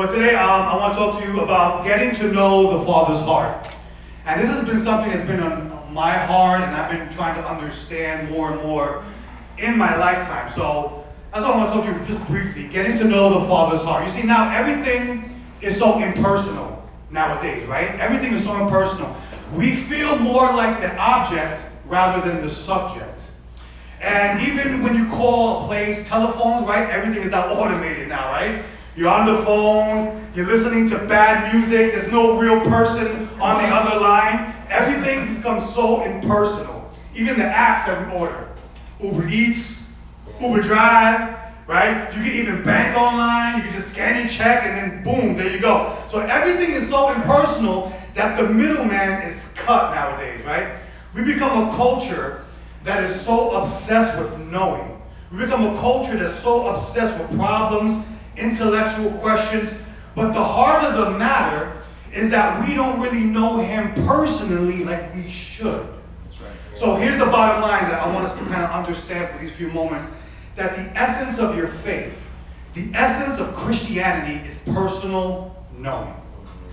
But today um, I want to talk to you about getting to know the Father's heart. And this has been something that's been on my heart, and I've been trying to understand more and more in my lifetime. So that's what I want to talk to you just briefly. Getting to know the Father's heart. You see, now everything is so impersonal nowadays, right? Everything is so impersonal. We feel more like the object rather than the subject. And even when you call a place, telephones, right? Everything is now automated now, right? You're on the phone, you're listening to bad music, there's no real person on the other line. Everything becomes so impersonal. Even the apps that we order Uber Eats, Uber Drive, right? You can even bank online, you can just scan your check, and then boom, there you go. So everything is so impersonal that the middleman is cut nowadays, right? We become a culture that is so obsessed with knowing. We become a culture that's so obsessed with problems, intellectual questions. But the heart of the matter is that we don't really know Him personally like we should. Right. So here's the bottom line that I want us to kind of understand for these few moments that the essence of your faith, the essence of Christianity is personal knowing.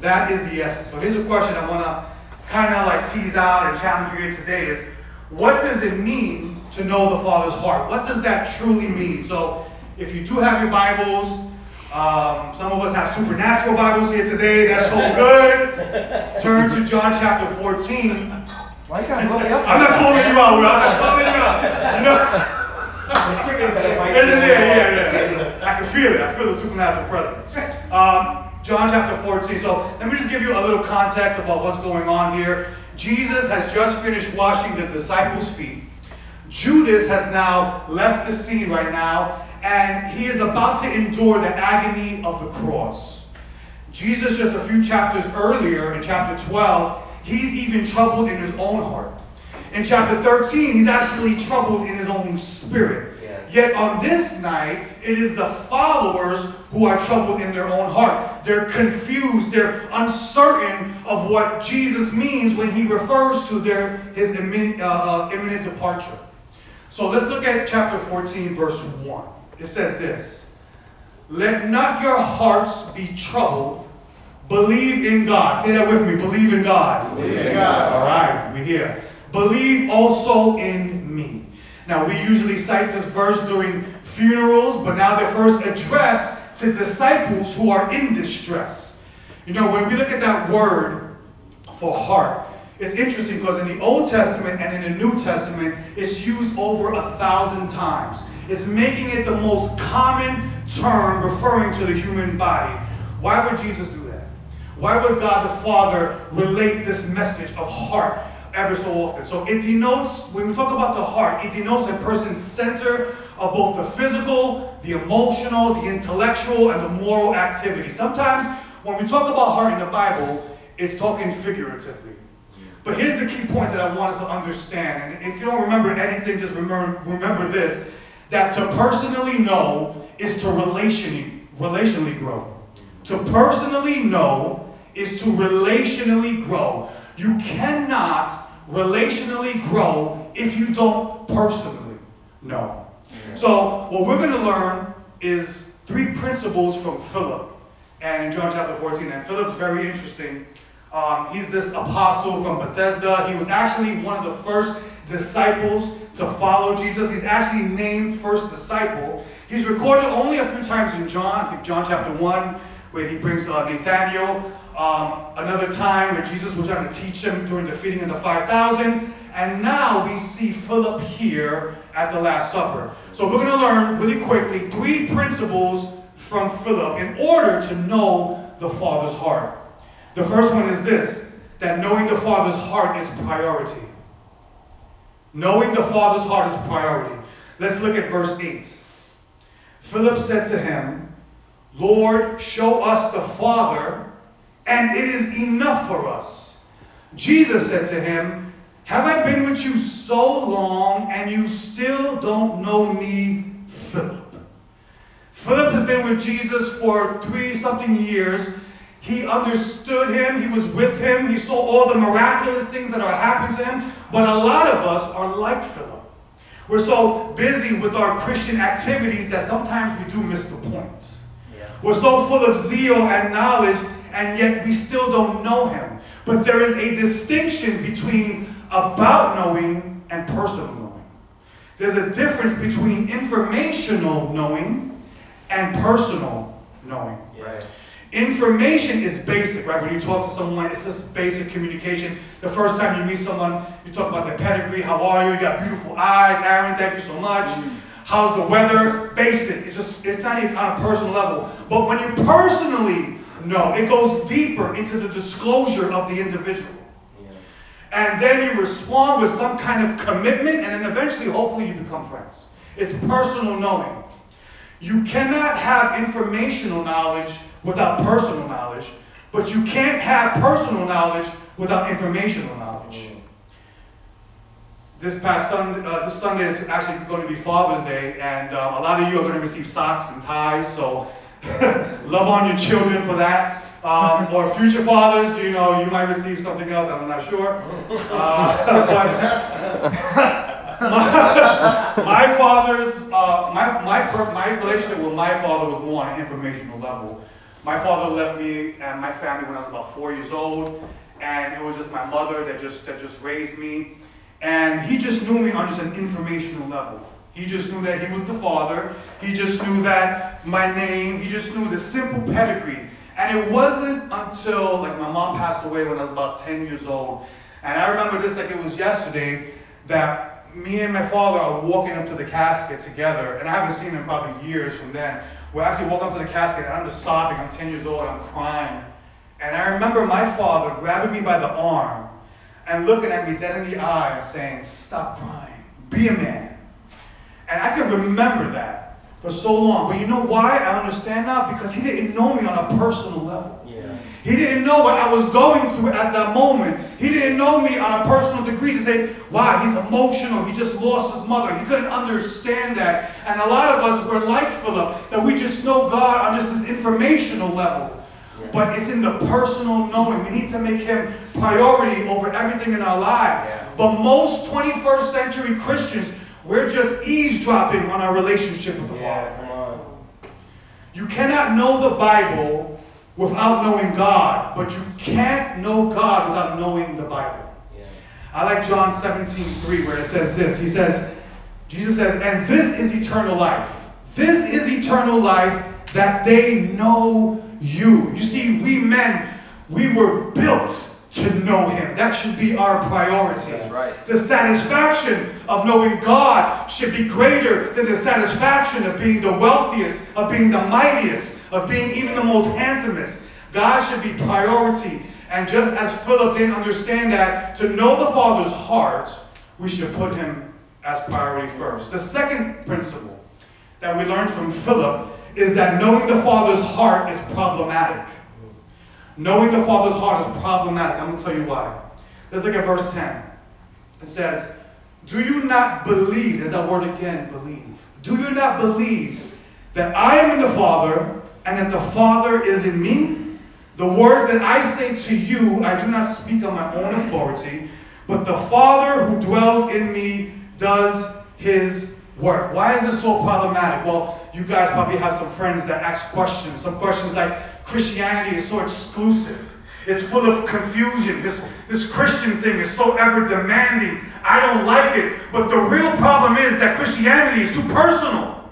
That is the essence. So here's a question I want to kind of like tease out and challenge you here today is what does it mean to know the Father's heart? What does that truly mean? So if you do have your Bibles, um, some of us have supernatural Bibles here today. That's all good. Turn to John chapter 14. Why you gotta up? I'm not calling you out. I'm not calling you out. You know. yeah, yeah, yeah. I can feel it. I feel the supernatural presence. Um, John chapter 14. So let me just give you a little context about what's going on here. Jesus has just finished washing the disciples' feet. Judas has now left the scene right now, and he is about to endure the agony of the cross. Jesus, just a few chapters earlier, in chapter 12, he's even troubled in his own heart. In chapter 13, he's actually troubled in his own spirit. Yet on this night, it is the followers who are troubled in their own heart. They're confused, they're uncertain of what Jesus means when he refers to their, his imminent, uh, uh, imminent departure. So let's look at chapter 14, verse 1. It says this Let not your hearts be troubled. Believe in God. Say that with me. Believe in God. Believe in God. All right, we here. Believe also in me. Now, we usually cite this verse during funerals, but now they're first addressed to disciples who are in distress. You know, when we look at that word for heart, it's interesting because in the Old Testament and in the New Testament, it's used over a thousand times. It's making it the most common term referring to the human body. Why would Jesus do that? Why would God the Father relate this message of heart ever so often. So it denotes, when we talk about the heart, it denotes a person's center of both the physical, the emotional, the intellectual, and the moral activity. Sometimes when we talk about heart in the Bible, it's talking figuratively. But here's the key point that I want us to understand. And if you don't remember anything, just remember, remember this that to personally know is to relationally, relationally grow. To personally know is to relationally grow. You cannot relationally grow if you don't personally know. So, what we're going to learn is three principles from Philip. And in John chapter 14, and Philip's very interesting. Um, he's this apostle from Bethesda. He was actually one of the first disciples to follow Jesus. He's actually named first disciple. He's recorded only a few times in John, I think John chapter 1, where he brings uh, Nathaniel um, another time where Jesus was trying to teach him during the feeding of the 5,000. And now we see Philip here at the Last Supper. So we're going to learn really quickly three principles from Philip in order to know the Father's heart. The first one is this that knowing the Father's heart is priority. Knowing the Father's heart is priority. Let's look at verse 8. Philip said to him, Lord, show us the Father and it is enough for us. Jesus said to him, Have I been with you so long, and you still don't know me, Philip? Philip had been with Jesus for three something years. He understood him, he was with him, he saw all the miraculous things that are happening to him. But a lot of us are like Philip. We're so busy with our Christian activities that sometimes we do miss the point. We're so full of zeal and knowledge, and yet we still don't know Him. But there is a distinction between about knowing and personal knowing. There's a difference between informational knowing and personal knowing. Right. Information is basic, right? When you talk to someone, it's just basic communication. The first time you meet someone, you talk about their pedigree, how are you? You got beautiful eyes, Aaron, thank you so much. Mm-hmm. How's the weather? Basic. It's just, it's not even on a personal level. But when you personally know, it goes deeper into the disclosure of the individual. Yeah. And then you respond with some kind of commitment, and then eventually, hopefully, you become friends. It's personal knowing. You cannot have informational knowledge without personal knowledge, but you can't have personal knowledge without informational knowledge. This past Sunday, uh, this Sunday is actually going to be Father's Day, and uh, a lot of you are going to receive socks and ties. So love on your children for that. Um, or future fathers, you know, you might receive something else. I'm not sure. Uh, but my, my father's, uh, my, my, my relationship with my father was more on an informational level. My father left me and my family when I was about four years old, and it was just my mother that just that just raised me. And he just knew me on just an informational level. He just knew that he was the father. He just knew that my name. He just knew the simple pedigree. And it wasn't until like my mom passed away when I was about 10 years old. And I remember this like it was yesterday that me and my father are walking up to the casket together. And I haven't seen him probably years from then. We're actually walking up to the casket and I'm just sobbing. I'm 10 years old. I'm crying. And I remember my father grabbing me by the arm and looking at me dead in the eye and saying, Stop crying. Be a man. And I can remember that for so long. But you know why? I understand now because he didn't know me on a personal level. He didn't know what I was going through at that moment. He didn't know me on a personal degree to say, wow, he's emotional. He just lost his mother. He couldn't understand that. And a lot of us were like Philip, that we just know God on just this informational level. Yeah. But it's in the personal knowing. We need to make him priority over everything in our lives. Yeah. But most 21st century Christians, we're just eavesdropping on our relationship with the Father. Yeah, come on. You cannot know the Bible without knowing God, but you can't know God without knowing the Bible. Yeah. I like John 17, 3, where it says this. He says, Jesus says, and this is eternal life. This is eternal life that they know you. You see, we men, we were built to know him. That should be our priority. That's right. The satisfaction of knowing God should be greater than the satisfaction of being the wealthiest, of being the mightiest, of being even the most handsomest. God should be priority. And just as Philip didn't understand that, to know the Father's heart, we should put him as priority first. The second principle that we learned from Philip is that knowing the Father's heart is problematic. Knowing the Father's heart is problematic. I'm going to tell you why. Let's look at verse 10. It says, Do you not believe? There's that word again, believe. Do you not believe that I am in the Father and that the Father is in me? The words that I say to you, I do not speak on my own authority, but the Father who dwells in me does his work. Why is this so problematic? Well, you guys probably have some friends that ask questions. Some questions like Christianity is so exclusive. It's full of confusion. This, this Christian thing is so ever demanding. I don't like it. But the real problem is that Christianity is too personal.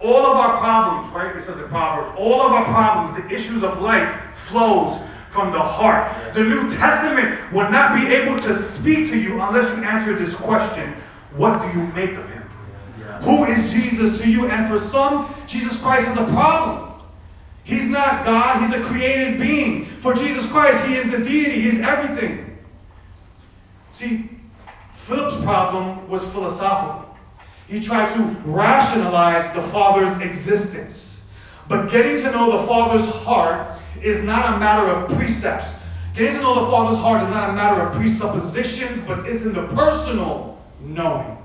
All of our problems, right? It says in Proverbs, all of our problems, the issues of life, flows from the heart. The New Testament will not be able to speak to you unless you answer this question What do you make of him? Who is Jesus to you? And for some, Jesus Christ is a problem. He's not God, he's a created being. For Jesus Christ, he is the deity, he's everything. See, Philip's problem was philosophical. He tried to rationalize the Father's existence. But getting to know the Father's heart is not a matter of precepts. Getting to know the Father's heart is not a matter of presuppositions, but it's in the personal knowing.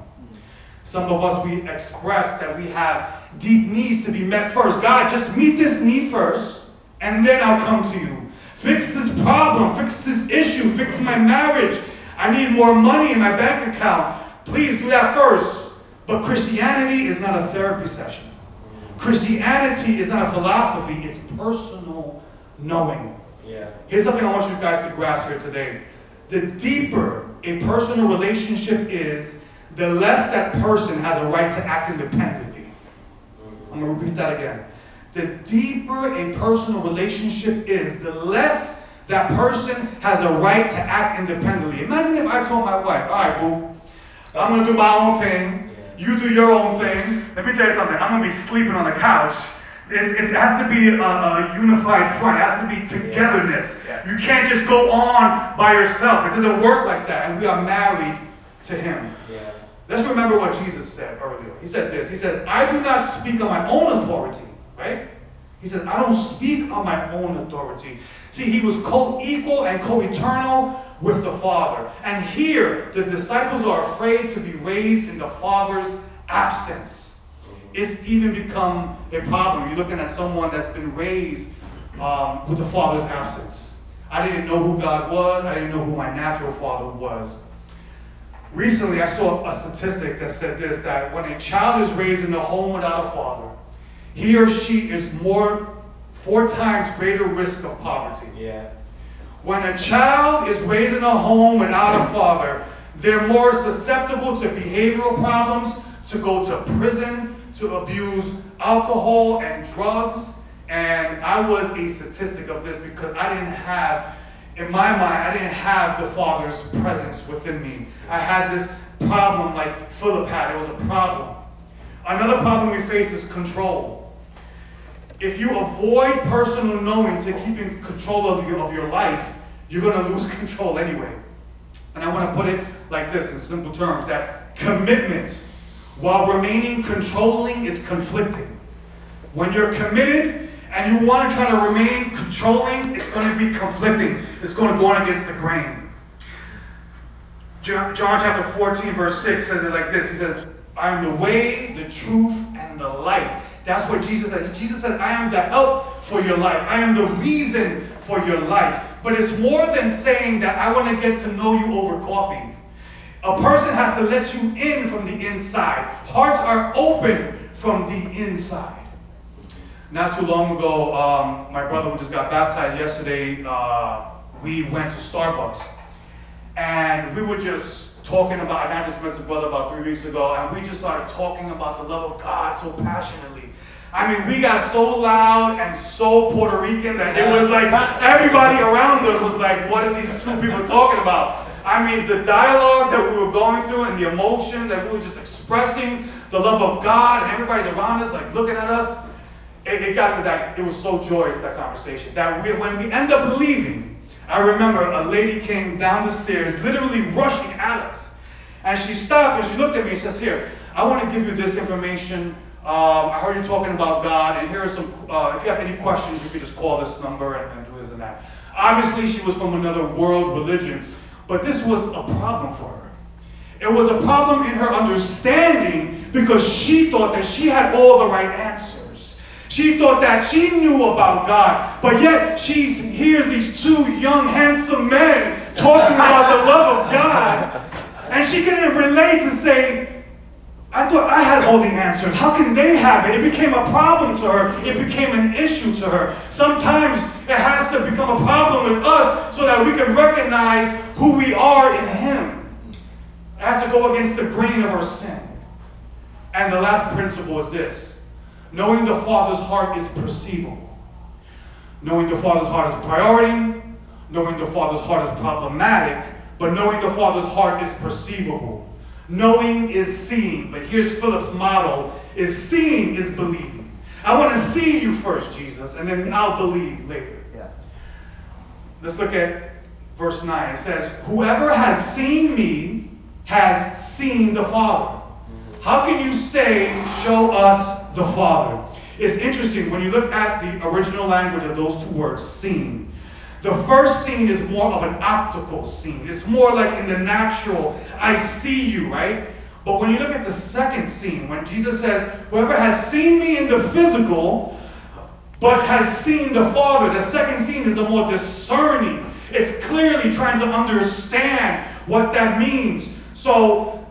Some of us, we express that we have deep needs to be met first. God, just meet this need first, and then I'll come to you. Fix this problem, fix this issue, fix my marriage. I need more money in my bank account. Please do that first. But Christianity is not a therapy session. Christianity is not a philosophy, it's personal knowing. Yeah. Here's something I want you guys to grasp here today. The deeper a personal relationship is, the less that person has a right to act independently. I'm going to repeat that again. The deeper a personal relationship is, the less that person has a right to act independently. Imagine if I told my wife, all right, boo, I'm going to do my own thing. You do your own thing. Let me tell you something. I'm going to be sleeping on the couch. It's, it's, it has to be a, a, unified front. It has to be togetherness. Yeah. You can't just go on by yourself. It doesn't work like that. And we are married to Him. Yeah. Let's remember what Jesus said earlier. He said this. He says, I do not speak on my own authority, right? He said, I don't speak on my own authority. See, he was co equal and co eternal with the Father. And here, the disciples are afraid to be raised in the Father's absence. It's even become a problem. You're looking at someone that's been raised um, with the Father's absence. I didn't know who God was, I didn't know who my natural father was. Recently, I saw a statistic that said this that when a child is raised in a home without a father, he or she is more, four times greater risk of poverty. Yeah. When a child is raised in a home without a father, they're more susceptible to behavioral problems, to go to prison, to abuse alcohol and drugs. And I was a statistic of this because I didn't have, in my mind, I didn't have the Father's presence within me. I had this problem like Philip had, it was a problem. Another problem we face is control. If you avoid personal knowing to keep in control of your, of your life, you're going to lose control anyway. And I want to put it like this in simple terms that commitment, while remaining controlling, is conflicting. When you're committed and you want to try to remain controlling, it's going to be conflicting. It's going to go on against the grain. John, chapter 14, verse 6 says it like this He says, I am the way, the truth, and the life. That's what Jesus said. Jesus said, I am the help for your life. I am the reason for your life. But it's more than saying that I want to get to know you over coffee. A person has to let you in from the inside. Hearts are open from the inside. Not too long ago, um, my brother who just got baptized yesterday, uh, we went to Starbucks. And we were just talking about, I just met his brother about three weeks ago, and we just started talking about the love of God so passionately. I mean, we got so loud and so Puerto Rican that it was like everybody around us was like, what are these two people talking about? I mean, the dialogue that we were going through and the emotion that we were just expressing, the love of God, and everybody's around us, like looking at us, it, it got to that, it was so joyous, that conversation. That we, when we end up leaving, I remember a lady came down the stairs, literally rushing at us. And she stopped and she looked at me and says, Here, I want to give you this information. Um, I heard you talking about God, and here are some, uh, if you have any questions, you can just call this number and, and do this and that. Obviously, she was from another world religion, but this was a problem for her. It was a problem in her understanding because she thought that she had all the right answers. She thought that she knew about God, but yet she hears these two young, handsome men talking about the love of God, and she couldn't relate to say, I thought I had all the answers. How can they have it? It became a problem to her. It became an issue to her. Sometimes it has to become a problem with us so that we can recognize who we are in Him. It has to go against the grain of our sin. And the last principle is this knowing the Father's heart is perceivable. Knowing the Father's heart is a priority, knowing the Father's heart is problematic, but knowing the Father's heart is perceivable. Knowing is seeing, but here's Philip's motto is seeing is believing. I want to see you first, Jesus, and then I'll believe later. Yeah. Let's look at verse 9. It says, Whoever has seen me has seen the Father. Mm-hmm. How can you say, Show us the Father? It's interesting when you look at the original language of those two words, seen. The first seen is more of an optical scene. It's more like in the natural, I see you, right? But when you look at the second seen, when Jesus says, Whoever has seen me in the physical, but has seen the Father, the second seen is a more discerning. It's clearly trying to understand what that means. So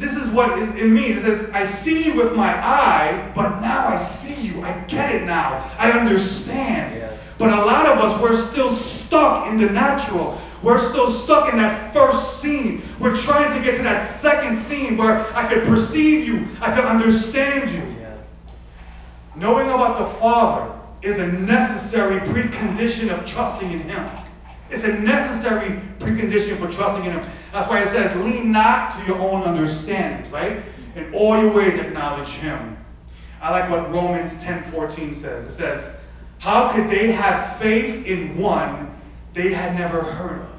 this is what it means. It says, I see you with my eye, but now I see you. I get it now. I understand. Yeah. But a lot of us, we're still stuck in the natural. We're still stuck in that first seen. We're trying to get to that second seen where I could perceive you, I could understand you. Yeah. Knowing about the Father is a necessary precondition of trusting in Him. It's a necessary precondition for trusting in Him. That's why it says, lean not to your own understandings, right? In all your ways acknowledge Him. I like what Romans 10 14 says. It says, How could they have faith in one they had never heard of?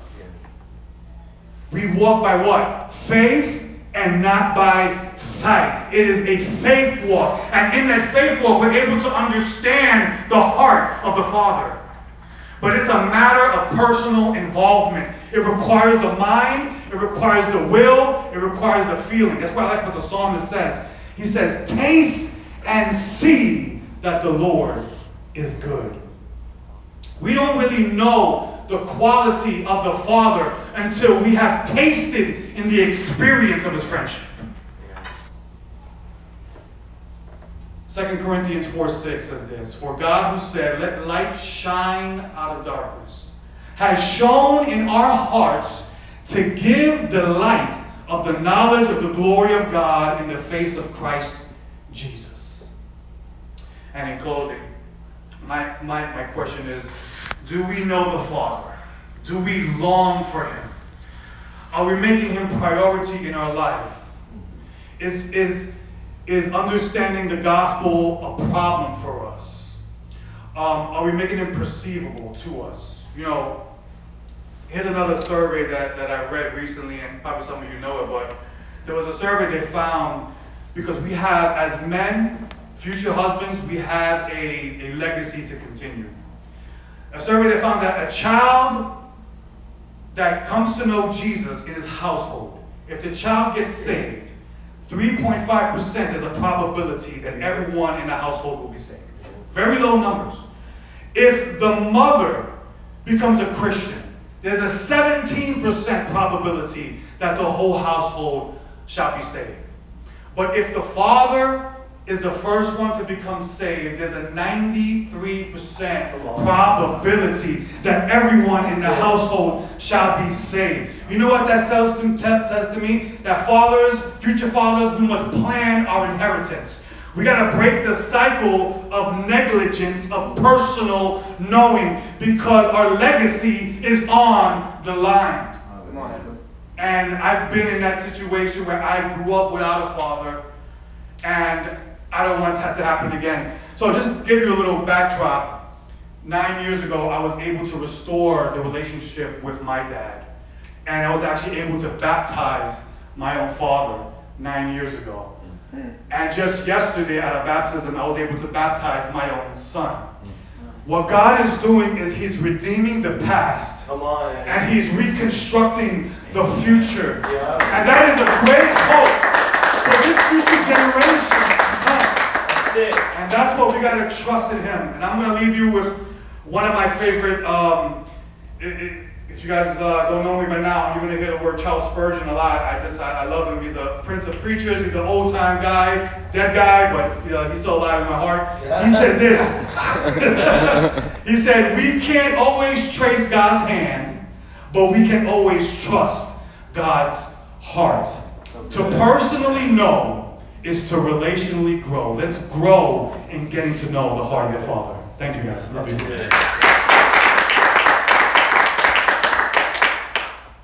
We walk by what? Faith and not by sight. It is a faith walk. And in that faith walk, we're able to understand the heart of the Father. But it's a matter of personal involvement. It requires the mind, it requires the will, it requires the feeling. That's why I like what the psalmist says. He says, Taste and see that the Lord is good. We don't really know the quality of the Father until we have tasted in the experience of his friendship. 2 Corinthians 4 6 says this For God, who said, Let light shine out of darkness, has shone in our hearts to give the light of the knowledge of the glory of God in the face of Christ Jesus. And in closing, my, my, my question is Do we know the Father? Do we long for Him? Are we making Him priority in our life? Is, is, is understanding the gospel a problem for us? Um, are we making it perceivable to us? You know, here's another survey that, that I read recently, and probably some of you know it, but there was a survey they found because we have, as men, future husbands, we have a, a legacy to continue. A survey they found that a child that comes to know Jesus in his household, if the child gets saved, 3.5% is a probability that everyone in the household will be saved. Very low numbers. If the mother becomes a Christian, there's a 17% probability that the whole household shall be saved. But if the father is the first one to become saved, there's a 93% probability that everyone in the household shall be saved. You know what that says to, says to me? That fathers, future fathers, we must plan our inheritance. We got to break the cycle of negligence, of personal knowing, because our legacy is on the line. And I've been in that situation where I grew up without a father, and I don't want that to happen again. So, just give you a little backdrop. Nine years ago, I was able to restore the relationship with my dad. And I was actually able to baptize my own father nine years ago. And just yesterday at a baptism, I was able to baptize my own son. What God is doing is He's redeeming the past. On, and He's reconstructing the future. Yeah. And that is a great hope for this future generation it. And that's what we got to trust in Him. And I'm going to leave you with one of my favorite. Um, it, it, if you guys uh, don't know me by now, you're going to hear the word Charles Spurgeon a lot. I just, I, I love him. He's a prince of preachers. He's an old time guy, dead guy, but you know, he's still alive in my heart. Yeah. He said this. he said, We can't always trace God's hand, but we can always trust God's heart. To personally know is to relationally grow. Let's grow in getting to know the heart of your Father. Thank you guys. Love you.